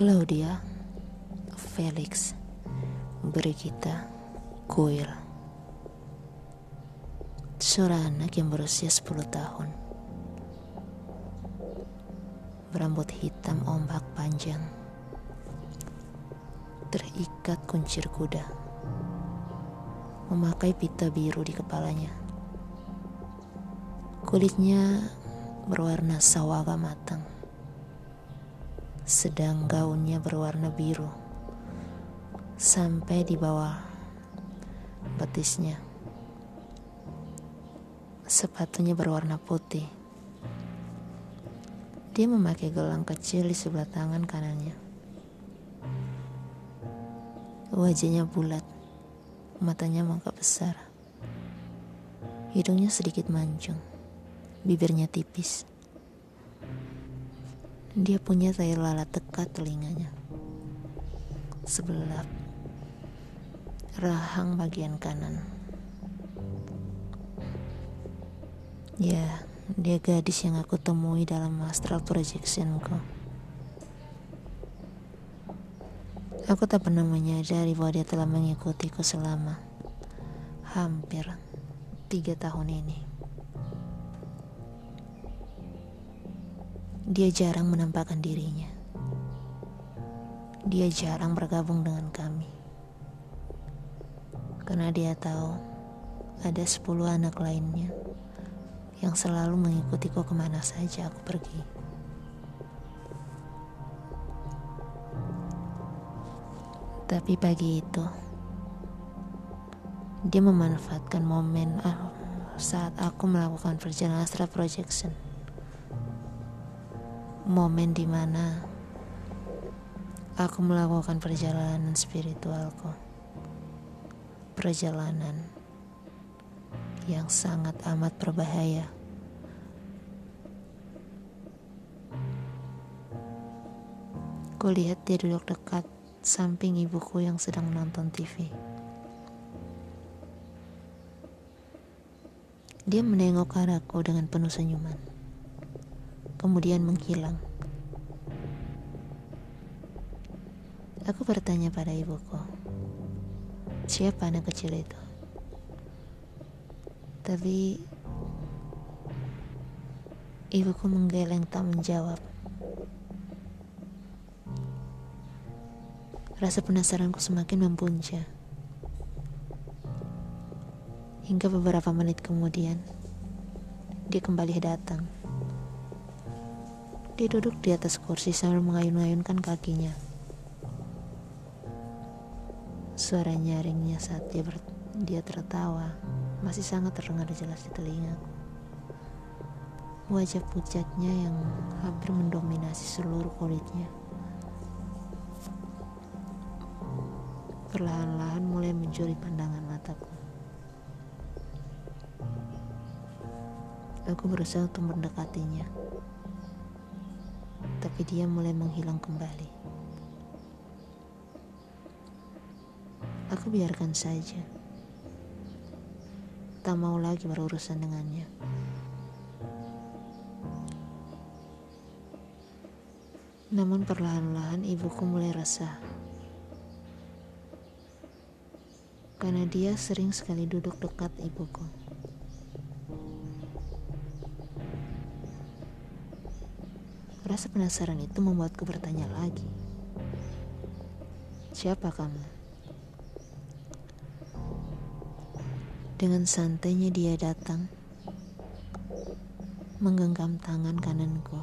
Claudia, Felix, Brigitta, Kuil. Seorang anak yang berusia 10 tahun. Berambut hitam ombak panjang. Terikat kuncir kuda. Memakai pita biru di kepalanya. Kulitnya berwarna sawaga matang sedang gaunnya berwarna biru sampai di bawah betisnya. Sepatunya berwarna putih. Dia memakai gelang kecil di sebelah tangan kanannya. Wajahnya bulat, matanya mangkap besar. Hidungnya sedikit mancung, bibirnya tipis. Dia punya tahi lalat dekat telinganya. Sebelah rahang bagian kanan. Ya, dia gadis yang aku temui dalam astral projectionku. Aku tak pernah menyadari bahwa dia telah mengikutiku selama hampir tiga tahun ini. Dia jarang menampakkan dirinya. Dia jarang bergabung dengan kami. Karena dia tahu ada sepuluh anak lainnya yang selalu mengikutiku ke mana saja aku pergi. Tapi pagi itu, dia memanfaatkan momen ah, saat aku melakukan perjalanan astral projection momen di mana aku melakukan perjalanan spiritualku. Perjalanan yang sangat amat berbahaya. Kulihat dia duduk dekat samping ibuku yang sedang menonton TV. Dia menengok arahku dengan penuh senyuman kemudian menghilang. Aku bertanya pada ibuku, siapa anak kecil itu? Tapi ibuku menggeleng tak menjawab. Rasa penasaranku semakin mempuncak. Hingga beberapa menit kemudian, dia kembali datang. Dia duduk di atas kursi sambil mengayun-ayunkan kakinya. Suara nyaringnya saat dia, ber, dia tertawa masih sangat terdengar jelas di telingaku. Wajah pucatnya yang hampir mendominasi seluruh kulitnya. Perlahan-lahan mulai mencuri pandangan mataku. Aku berusaha untuk mendekatinya tapi dia mulai menghilang kembali. Aku biarkan saja. Tak mau lagi berurusan dengannya. Namun perlahan-lahan ibuku mulai resah. Karena dia sering sekali duduk dekat ibuku. Rasa penasaran itu membuatku bertanya lagi. Siapa kamu? Dengan santainya dia datang, menggenggam tangan kananku,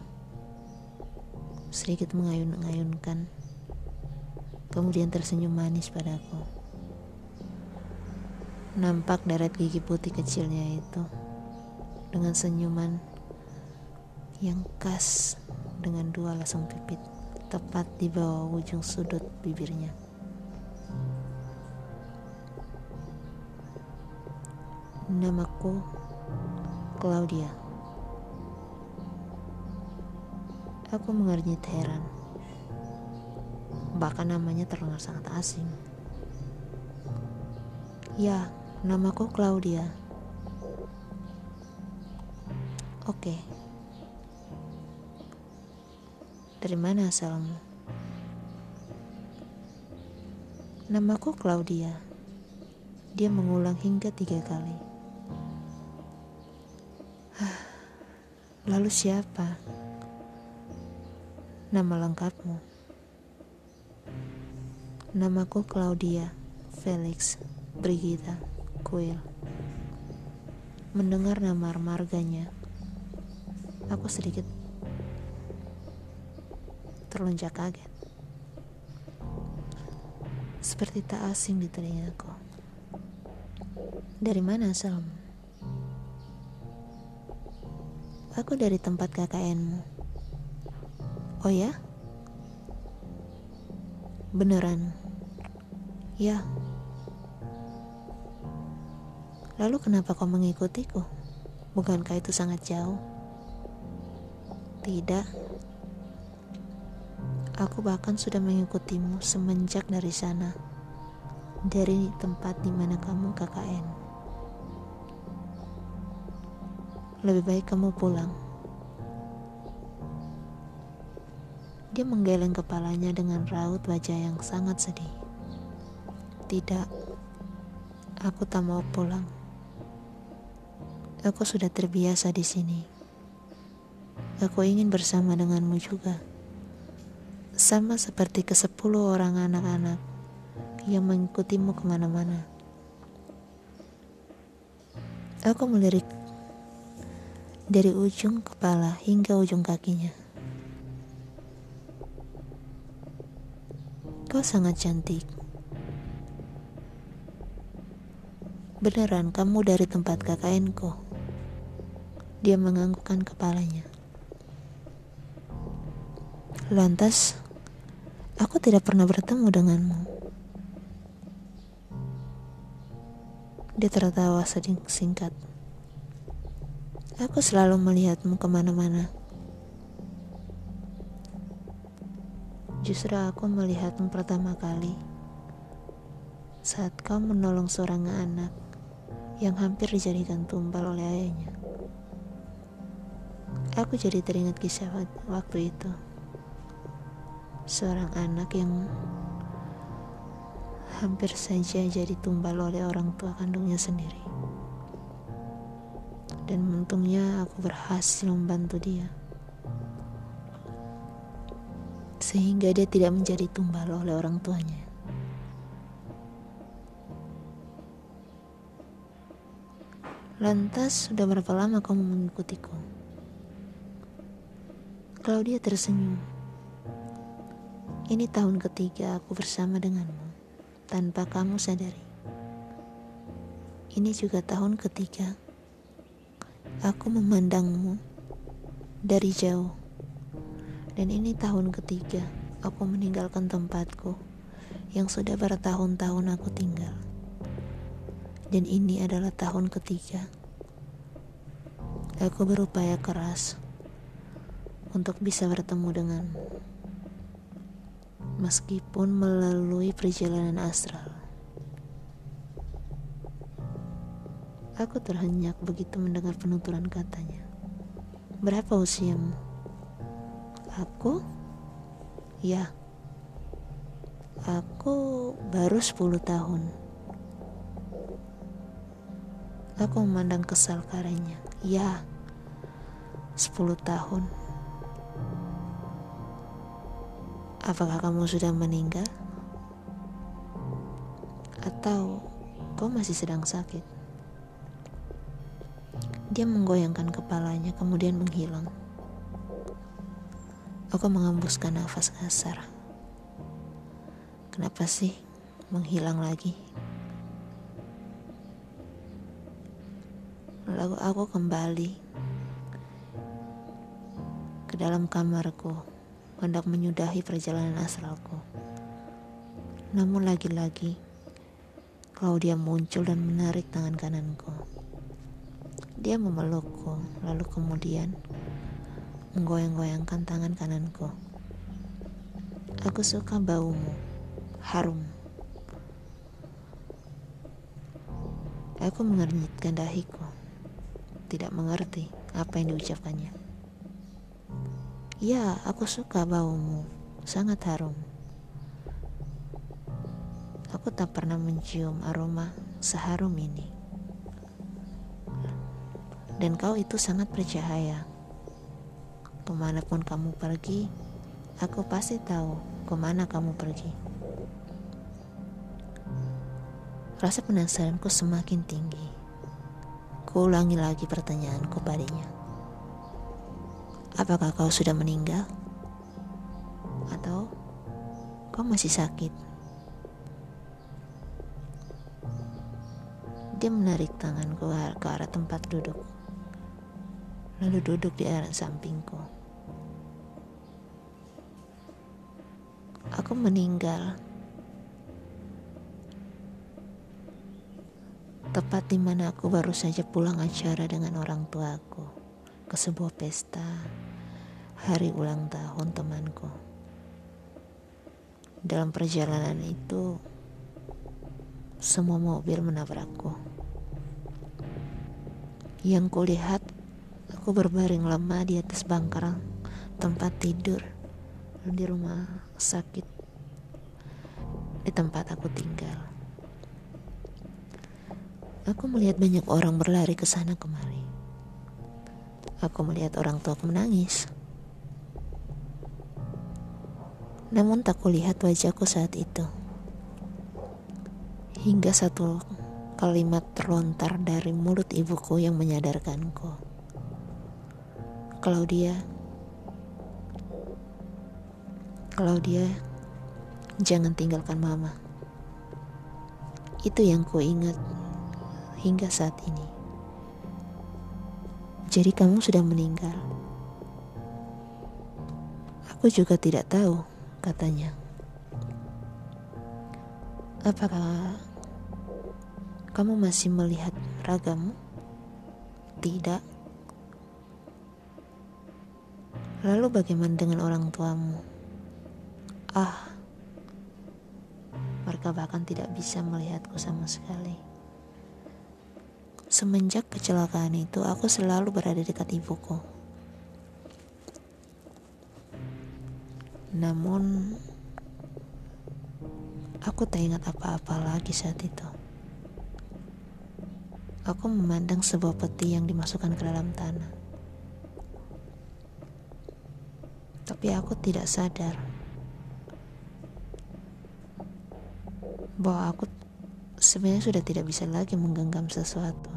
sedikit mengayun-ayunkan, kemudian tersenyum manis padaku. Nampak deret gigi putih kecilnya itu dengan senyuman yang khas dengan dua lasung pipit tepat di bawah ujung sudut bibirnya. Namaku Claudia. Aku mengernyit heran. Bahkan namanya terdengar sangat asing. Ya, namaku Claudia. Oke. Okay. Dari mana asalmu? Namaku Claudia. Dia mengulang hingga tiga kali. Lalu siapa? Nama lengkapmu? Namaku Claudia Felix Brigita Kuil. Mendengar nama marganya, aku sedikit terlonjak kaget seperti tak asing di telingaku. Dari mana asalmu? Aku dari tempat KKNmu. Oh ya? Beneran? Ya. Lalu kenapa kau mengikutiku? Bukankah itu sangat jauh? Tidak. Aku bahkan sudah mengikutimu semenjak dari sana, dari tempat di mana kamu KKN. Lebih baik kamu pulang. Dia menggeleng kepalanya dengan raut wajah yang sangat sedih. Tidak, aku tak mau pulang. Aku sudah terbiasa di sini. Aku ingin bersama denganmu juga sama seperti ke sepuluh orang anak-anak yang mengikutimu ke mana-mana. Aku melirik dari ujung kepala hingga ujung kakinya. Kau sangat cantik. Beneran kamu dari tempat KKN-ku? Dia menganggukkan kepalanya. Lantas, Aku tidak pernah bertemu denganmu. Dia tertawa sedikit singkat. Aku selalu melihatmu ke mana-mana. Justru aku melihatmu pertama kali saat kau menolong seorang anak yang hampir dijadikan tumbal oleh ayahnya. Aku jadi teringat kisah waktu itu seorang anak yang hampir saja jadi tumbal oleh orang tua kandungnya sendiri. Dan untungnya aku berhasil membantu dia. Sehingga dia tidak menjadi tumbal oleh orang tuanya. Lantas, sudah berapa lama kamu mengikutiku? Claudia tersenyum ini tahun ketiga aku bersama denganmu tanpa kamu sadari. Ini juga tahun ketiga aku memandangmu dari jauh. Dan ini tahun ketiga aku meninggalkan tempatku yang sudah bertahun-tahun aku tinggal. Dan ini adalah tahun ketiga aku berupaya keras untuk bisa bertemu denganmu meskipun melalui perjalanan astral. Aku terhenyak begitu mendengar penuturan katanya. Berapa usiamu? Aku? Ya. Aku baru 10 tahun. Aku memandang kesal karenya. Ya. 10 tahun. Apakah kamu sudah meninggal? Atau kau masih sedang sakit? Dia menggoyangkan kepalanya kemudian menghilang. Aku mengembuskan nafas kasar. Kenapa sih menghilang lagi? Lalu aku kembali ke dalam kamarku hendak menyudahi perjalanan astralku. Namun lagi-lagi, Claudia muncul dan menarik tangan kananku. Dia memelukku, lalu kemudian menggoyang-goyangkan tangan kananku. Aku suka baumu, harum. Aku mengernyitkan dahiku, tidak mengerti apa yang diucapkannya. Ya, aku suka baumu. Sangat harum. Aku tak pernah mencium aroma seharum ini. Dan kau itu sangat bercahaya. Ke mana pun kamu pergi, aku pasti tahu ke mana kamu pergi. Rasa penasaranku semakin tinggi. Ku ulangi lagi pertanyaanku padanya. Apakah kau sudah meninggal? Atau kau masih sakit? Dia menarik tanganku ke arah tempat duduk, lalu duduk di arah sampingku. Aku meninggal tepat di mana aku baru saja pulang acara dengan orang tuaku ke sebuah pesta hari ulang tahun temanku. Dalam perjalanan itu, semua mobil menabrakku. Yang kulihat, aku berbaring lemah di atas bangkar tempat tidur di rumah sakit di tempat aku tinggal. Aku melihat banyak orang berlari ke sana kemari. Aku melihat orang tua menangis. Namun tak kulihat wajahku saat itu hingga satu kalimat terlontar dari mulut ibuku yang menyadarkanku. Claudia, Claudia, jangan tinggalkan mama. Itu yang ku ingat hingga saat ini. Jadi kamu sudah meninggal. Aku juga tidak tahu, katanya. Apakah kamu masih melihat ragamu? Tidak. Lalu bagaimana dengan orang tuamu? Ah, mereka bahkan tidak bisa melihatku sama sekali. Semenjak kecelakaan itu, aku selalu berada dekat ibuku. Namun, aku tak ingat apa-apa lagi saat itu. Aku memandang sebuah peti yang dimasukkan ke dalam tanah. Tapi aku tidak sadar bahwa aku sebenarnya sudah tidak bisa lagi menggenggam sesuatu.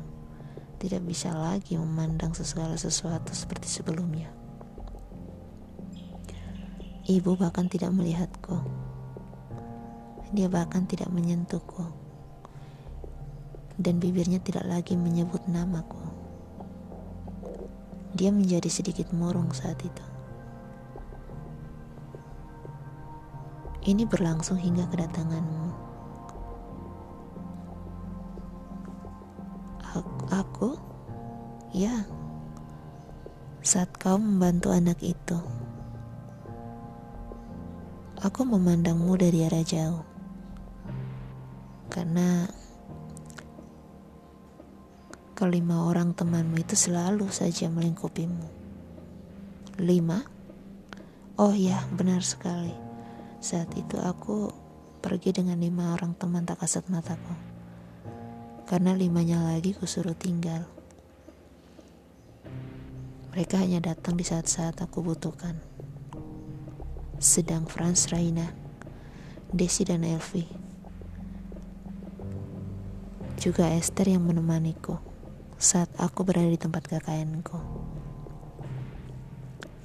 Tidak bisa lagi memandang segala sesuatu seperti sebelumnya. Ibu bahkan tidak melihatku. Dia bahkan tidak menyentuhku dan bibirnya tidak lagi menyebut namaku. Dia menjadi sedikit murung saat itu. Ini berlangsung hingga kedatanganmu. Aku, ya, saat kau membantu anak itu, aku memandangmu dari arah jauh karena kelima orang temanmu itu selalu saja melingkupimu. Lima? Oh ya, benar sekali. Saat itu aku pergi dengan lima orang teman tak kasat mataku. Karena limanya lagi kusuruh tinggal. Mereka hanya datang di saat-saat aku butuhkan. Sedang Franz Raina, Desi dan Elvi, juga Esther yang menemaniku saat aku berada di tempat KKN-ku.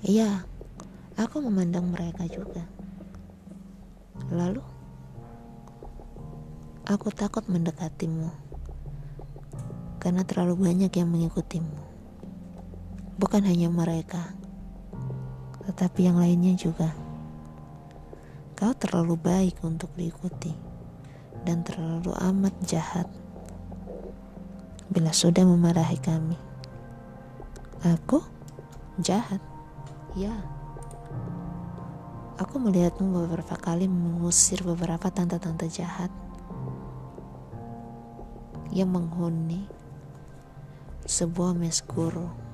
Iya, aku memandang mereka juga. Lalu, aku takut mendekatimu karena terlalu banyak yang mengikutimu. Bukan hanya mereka, tetapi yang lainnya juga. Kau terlalu baik untuk diikuti dan terlalu amat jahat bila sudah memarahi kami. Aku jahat, ya. Aku melihatmu beberapa kali mengusir beberapa tante-tante jahat yang menghuni sebuah mes guru.